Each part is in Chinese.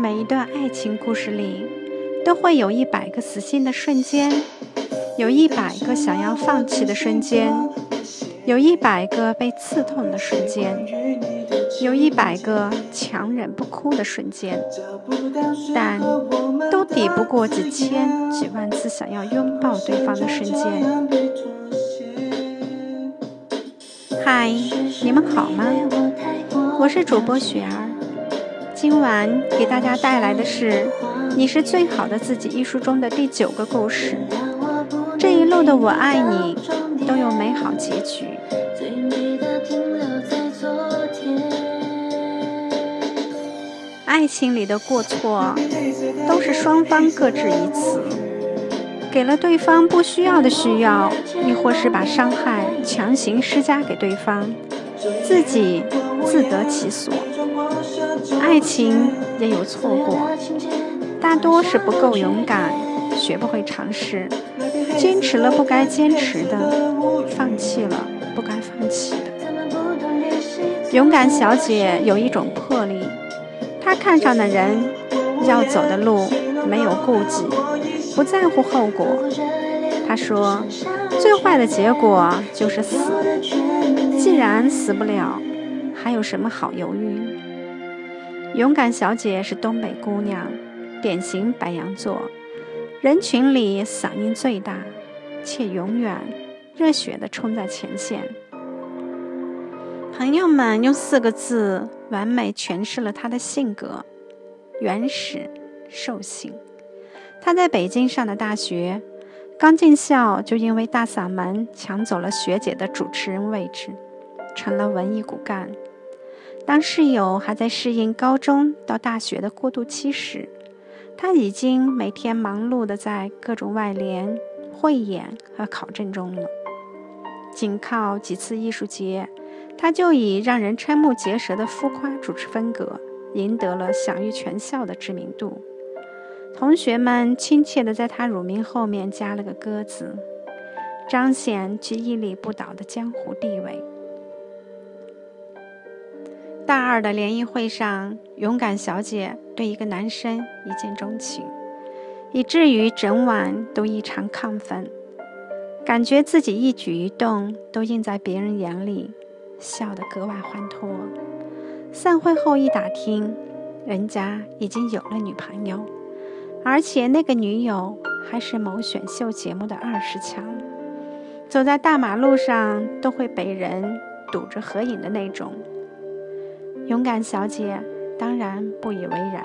每一段爱情故事里，都会有一百个死心的瞬间，有一百个想要放弃的瞬间，有一百个被刺痛的瞬间，有一百个强忍不哭的瞬间，但都抵不过几千几万次想要拥抱对方的瞬间。嗨，你们好吗？我是主播雪儿。今晚给大家带来的是《你是最好的自己》一书中的第九个故事。这一路的我爱你都有美好结局。爱情里的过错都是双方各执一词，给了对方不需要的需要，亦或是把伤害强行施加给对方，自己自得其所。爱情也有错过，大多是不够勇敢，学不会尝试，坚持了不该坚持的，放弃了不该放弃的。勇敢小姐有一种魄力，她看上的人，要走的路没有顾忌，不在乎后果。她说，最坏的结果就是死，既然死不了，还有什么好犹豫？勇敢小姐是东北姑娘，典型白羊座，人群里嗓音最大，且永远热血地冲在前线。朋友们用四个字完美诠释了她的性格：原始、兽性。她在北京上的大学，刚进校就因为大嗓门抢走了学姐的主持人位置，成了文艺骨干。当室友还在适应高中到大学的过渡期时，他已经每天忙碌的在各种外联、汇演和考证中了。仅靠几次艺术节，他就以让人瞠目结舌的浮夸主持风格，赢得了享誉全校的知名度。同学们亲切地在他乳名后面加了个“鸽”字，彰显其屹立不倒的江湖地位。大二的联谊会上，勇敢小姐对一个男生一见钟情，以至于整晚都异常亢奋，感觉自己一举一动都映在别人眼里，笑得格外欢脱。散会后一打听，人家已经有了女朋友，而且那个女友还是某选秀节目的二十强，走在大马路上都会被人堵着合影的那种。勇敢小姐当然不以为然，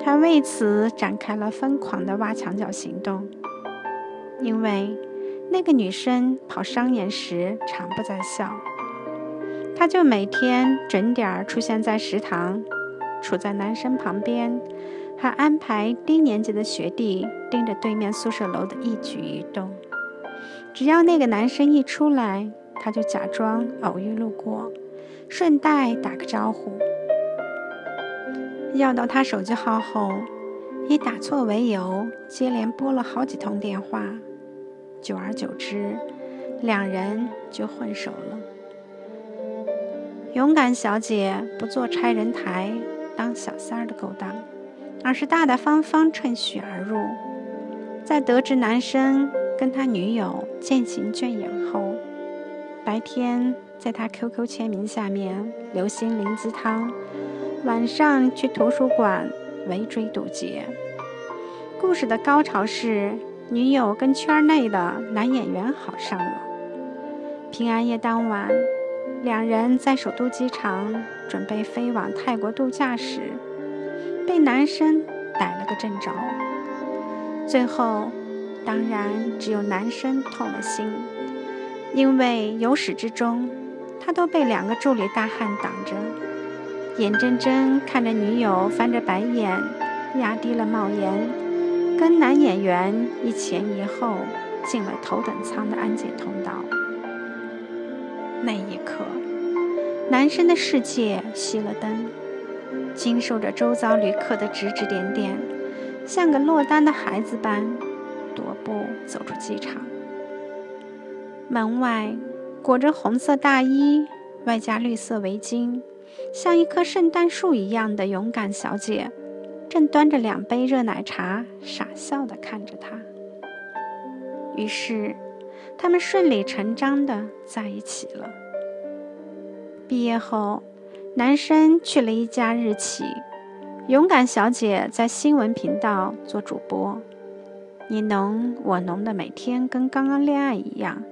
她为此展开了疯狂的挖墙脚行动。因为那个女生跑商演时常不在校，她就每天准点儿出现在食堂，处在男生旁边，还安排低年级的学弟盯着对面宿舍楼的一举一动。只要那个男生一出来，她就假装偶遇路过。顺带打个招呼，要到他手机号后，以打错为由，接连拨了好几通电话。久而久之，两人就混熟了。勇敢小姐不做拆人台、当小三儿的勾当，而是大大方方趁虚而入。在得知男生跟他女友渐行渐远后，白天。在他 QQ 签名下面留心灵鸡汤，晚上去图书馆围追堵截。故事的高潮是女友跟圈内的男演员好上了。平安夜当晚，两人在首都机场准备飞往泰国度假时，被男生逮了个正着。最后，当然只有男生痛了心，因为由始至终。他都被两个助理大汉挡着，眼睁睁看着女友翻着白眼，压低了帽檐，跟男演员一前一后进了头等舱的安检通道。那一刻，男生的世界熄了灯，经受着周遭旅客的指指点点，像个落单的孩子般踱步走出机场。门外。裹着红色大衣，外加绿色围巾，像一棵圣诞树一样的勇敢小姐正端着两杯热奶茶，傻笑地看着他。于是，他们顺理成章地在一起了。毕业后，男生去了一家日企，勇敢小姐在新闻频道做主播。你侬我侬的，每天跟刚刚恋爱一样。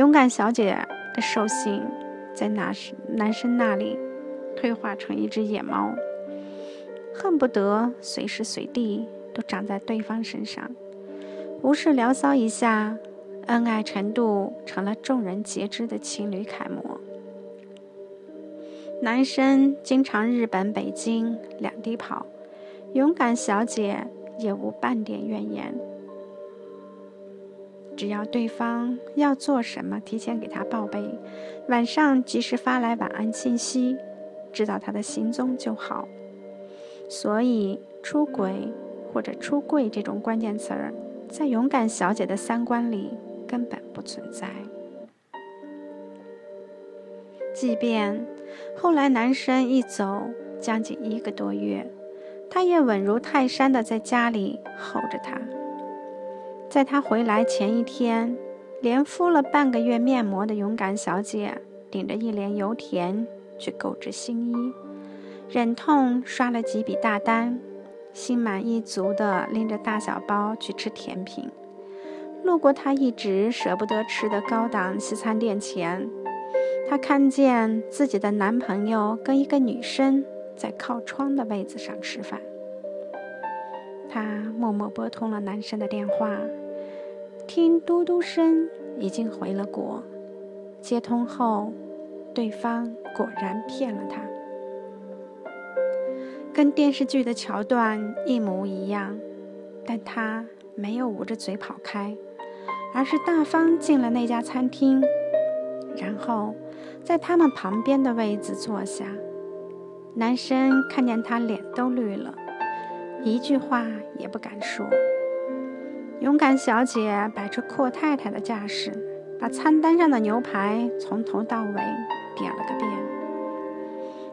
勇敢小姐的兽性，在男男生那里退化成一只野猫，恨不得随时随地都长在对方身上。无事聊骚一下，恩爱程度成了众人皆知的情侣楷模。男生经常日本、北京两地跑，勇敢小姐也无半点怨言。只要对方要做什么，提前给他报备，晚上及时发来晚安信息，知道他的行踪就好。所以，出轨或者出柜这种关键词儿，在勇敢小姐的三观里根本不存在。即便后来男生一走将近一个多月，她也稳如泰山的在家里候着他。在他回来前一天，连敷了半个月面膜的勇敢小姐，顶着一脸油田去购置新衣，忍痛刷了几笔大单，心满意足地拎着大小包去吃甜品。路过他一直舍不得吃的高档西餐店前，她看见自己的男朋友跟一个女生在靠窗的位子上吃饭。她默默拨通了男生的电话。听嘟嘟声，已经回了国。接通后，对方果然骗了他，跟电视剧的桥段一模一样。但他没有捂着嘴跑开，而是大方进了那家餐厅，然后在他们旁边的位子坐下。男生看见他，脸都绿了，一句话也不敢说。勇敢小姐摆出阔太太的架势，把餐单上的牛排从头到尾点了个遍。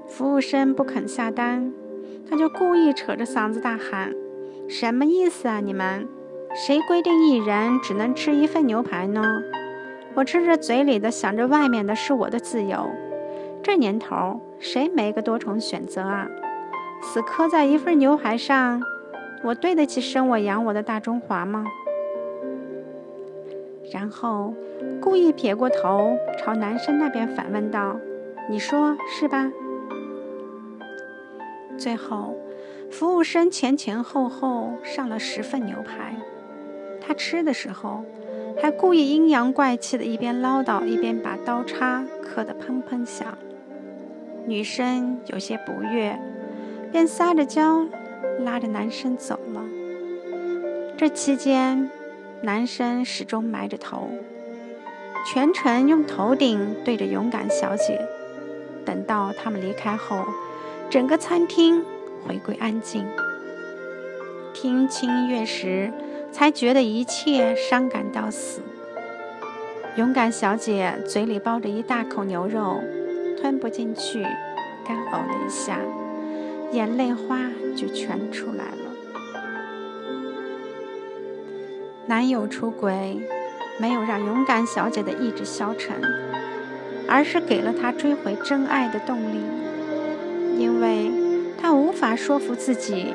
服务生不肯下单，她就故意扯着嗓子大喊：“什么意思啊？你们谁规定一人只能吃一份牛排呢？我吃着嘴里的，想着外面的，是我的自由。这年头，谁没个多重选择啊？死磕在一份牛排上。”我对得起生我养我的大中华吗？然后故意撇过头，朝男生那边反问道：“你说是吧？”最后，服务生前前后后上了十份牛排。他吃的时候，还故意阴阳怪气的，一边唠叨，一边把刀叉磕得砰砰响。女生有些不悦，便撒着娇。拉着男生走了。这期间，男生始终埋着头，全程用头顶对着勇敢小姐。等到他们离开后，整个餐厅回归安静。听轻音乐时，才觉得一切伤感到死。勇敢小姐嘴里包着一大口牛肉，吞不进去，干呕了一下。眼泪花就全出来了。男友出轨，没有让勇敢小姐的意志消沉，而是给了她追回真爱的动力。因为她无法说服自己，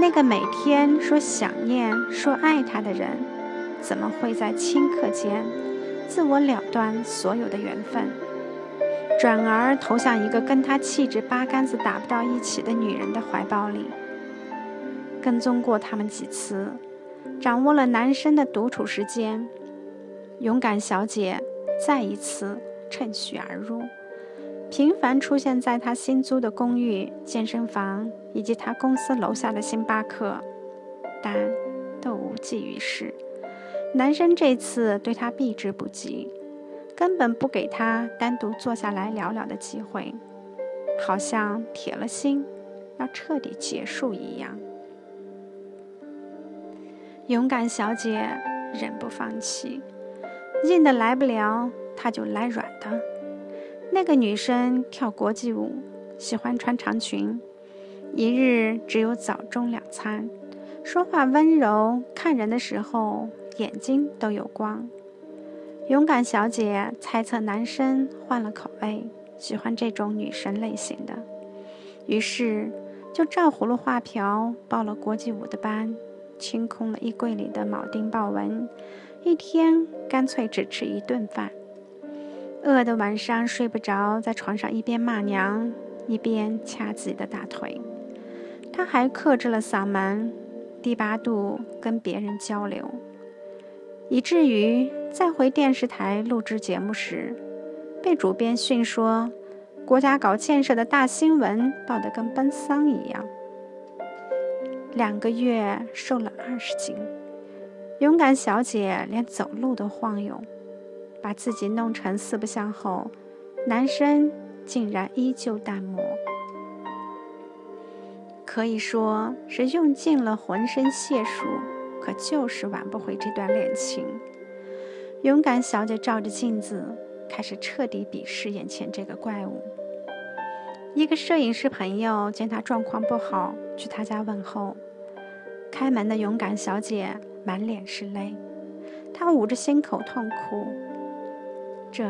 那个每天说想念、说爱她的人，怎么会在顷刻间自我了断所有的缘分？转而投向一个跟他气质八竿子打不到一起的女人的怀抱里。跟踪过他们几次，掌握了男生的独处时间，勇敢小姐再一次趁虚而入，频繁出现在他新租的公寓、健身房以及他公司楼下的星巴克，但都无济于事。男生这次对她避之不及。根本不给他单独坐下来聊聊的机会，好像铁了心要彻底结束一样。勇敢小姐忍不放弃，硬的来不了，她就来软的。那个女生跳国际舞，喜欢穿长裙，一日只有早中两餐，说话温柔，看人的时候眼睛都有光。勇敢小姐猜测男生换了口味，喜欢这种女神类型的，于是就照葫芦画瓢报了国际舞的班，清空了衣柜里的铆钉豹纹，一天干脆只吃一顿饭。饿得晚上睡不着，在床上一边骂娘，一边掐自己的大腿。她还克制了嗓门，低八度跟别人交流，以至于再回电视台录制节目时，被主编训说：“国家搞建设的大新闻报得跟奔丧一样。”两个月瘦了二十斤，勇敢小姐连走路都晃悠。把自己弄成四不像后，男生竟然依旧淡漠，可以说是用尽了浑身解数，可就是挽不回这段恋情。勇敢小姐照着镜子，开始彻底鄙视眼前这个怪物。一个摄影师朋友见她状况不好，去她家问候。开门的勇敢小姐满脸是泪，她捂着心口痛哭。这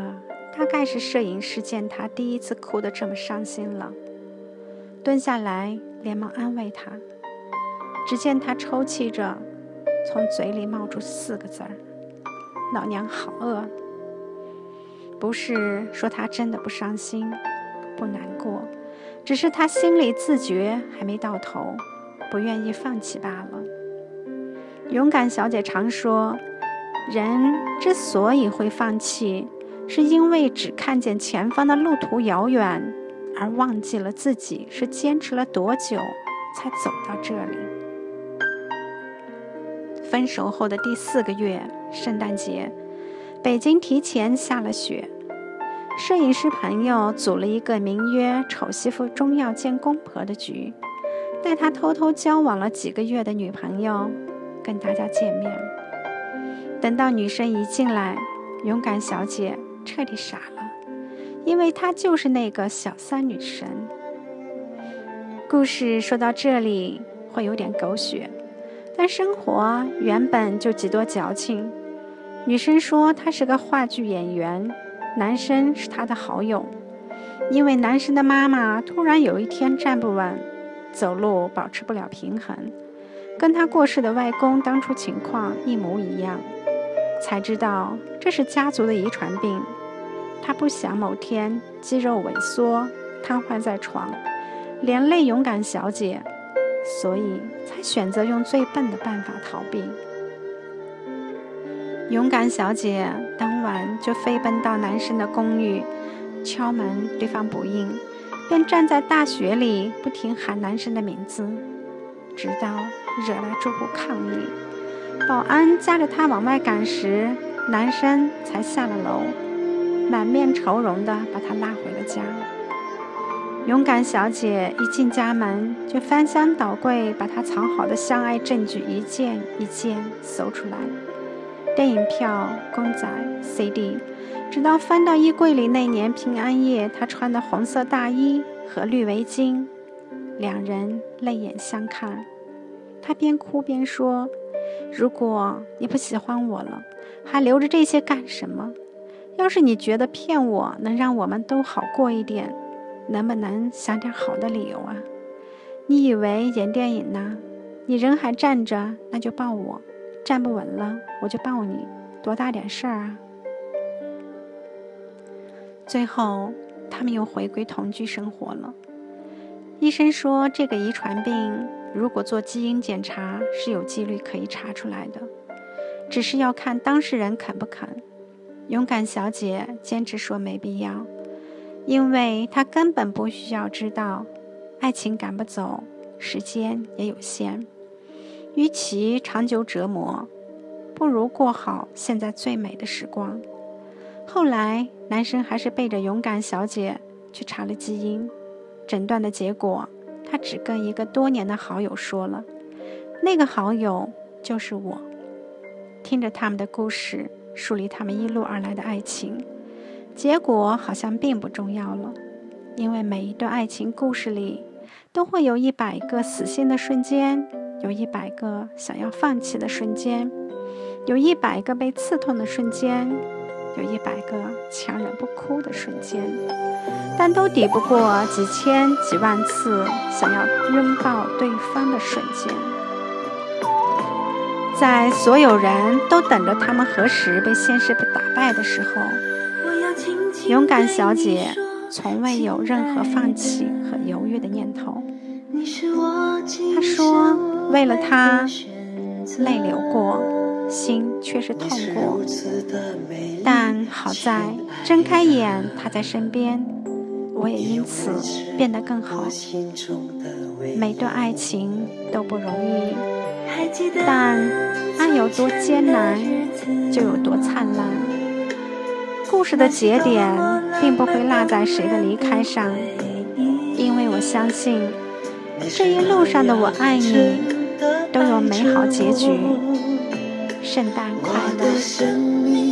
大概是摄影师见他第一次哭得这么伤心了，蹲下来连忙安慰他。只见他抽泣着，从嘴里冒出四个字儿：“老娘好饿。”不是说他真的不伤心、不难过，只是他心里自觉还没到头，不愿意放弃罢了。勇敢小姐常说，人之所以会放弃。是因为只看见前方的路途遥远，而忘记了自己是坚持了多久才走到这里。分手后的第四个月，圣诞节，北京提前下了雪。摄影师朋友组了一个名曰“丑媳妇终要见公婆”的局，带他偷偷交往了几个月的女朋友跟大家见面。等到女生一进来，勇敢小姐。彻底傻了，因为她就是那个小三女神。故事说到这里会有点狗血，但生活原本就几多矫情。女生说她是个话剧演员，男生是她的好友，因为男生的妈妈突然有一天站不稳，走路保持不了平衡，跟他过世的外公当初情况一模一样，才知道这是家族的遗传病。他不想某天肌肉萎缩，瘫痪在床，连累勇敢小姐，所以才选择用最笨的办法逃避。勇敢小姐当晚就飞奔到男生的公寓，敲门，对方不应，便站在大雪里不停喊男生的名字，直到惹来住户抗议，保安夹着他往外赶时，男生才下了楼。满面愁容地把他拉回了家。勇敢小姐一进家门，就翻箱倒柜，把他藏好的相爱证据一件一件搜出来：电影票、公仔、CD，直到翻到衣柜里那年平安夜他穿的红色大衣和绿围巾。两人泪眼相看，他边哭边说：“如果你不喜欢我了，还留着这些干什么？”要是你觉得骗我能让我们都好过一点，能不能想点好的理由啊？你以为演电影呢？你人还站着，那就抱我；站不稳了，我就抱你，多大点事儿啊？最后，他们又回归同居生活了。医生说，这个遗传病如果做基因检查是有几率可以查出来的，只是要看当事人肯不肯。勇敢小姐坚持说没必要，因为她根本不需要知道，爱情赶不走，时间也有限。与其长久折磨，不如过好现在最美的时光。后来，男生还是背着勇敢小姐去查了基因，诊断的结果，他只跟一个多年的好友说了，那个好友就是我。听着他们的故事。梳理他们一路而来的爱情，结果好像并不重要了，因为每一段爱情故事里都会有一百个死心的瞬间，有一百个想要放弃的瞬间，有一百个被刺痛的瞬间，有一百个强忍不哭的瞬间，但都抵不过几千几万次想要拥抱对方的瞬间。在所有人都等着他们何时被现实打败的时候，勇敢小姐从未有任何放弃和犹豫的念头。她说：“为了他，泪流过，心却是痛过。但好在睁开眼，他在身边，我也因此变得更好。每段爱情都不容易。”但爱有多艰难，就有多灿烂。故事的节点并不会落在谁的离开上，因为我相信这一路上的我爱你都有美好结局。圣诞快乐！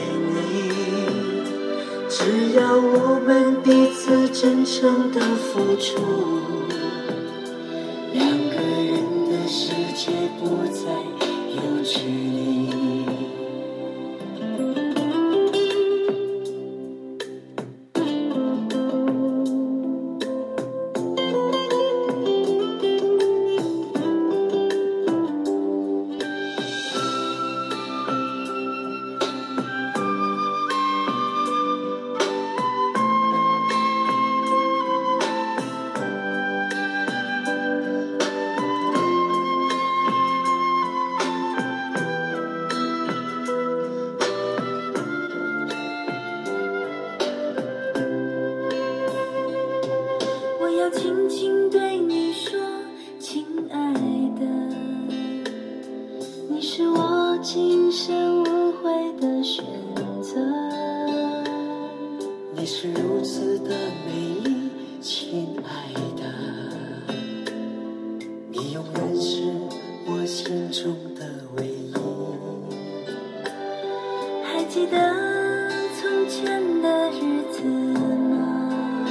你。只要我们彼此真诚的付出，两个人的世界不再有距离。的从前的日子吗？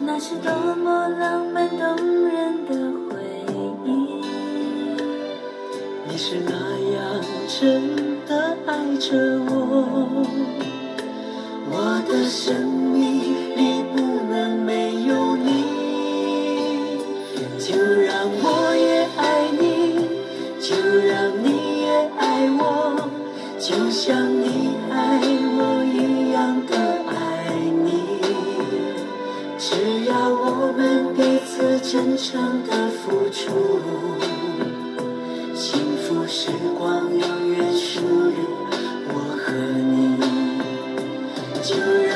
那是多么浪漫动人的回忆。你是那样真的爱着我，我的身真诚的付出，幸福时光永远属于我和你。就让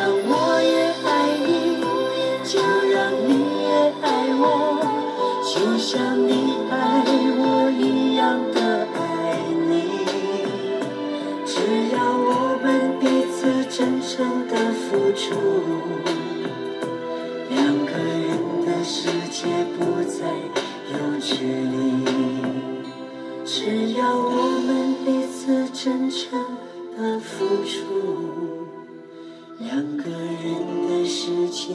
两个人的世界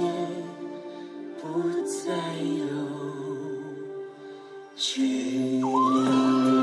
不再有距离。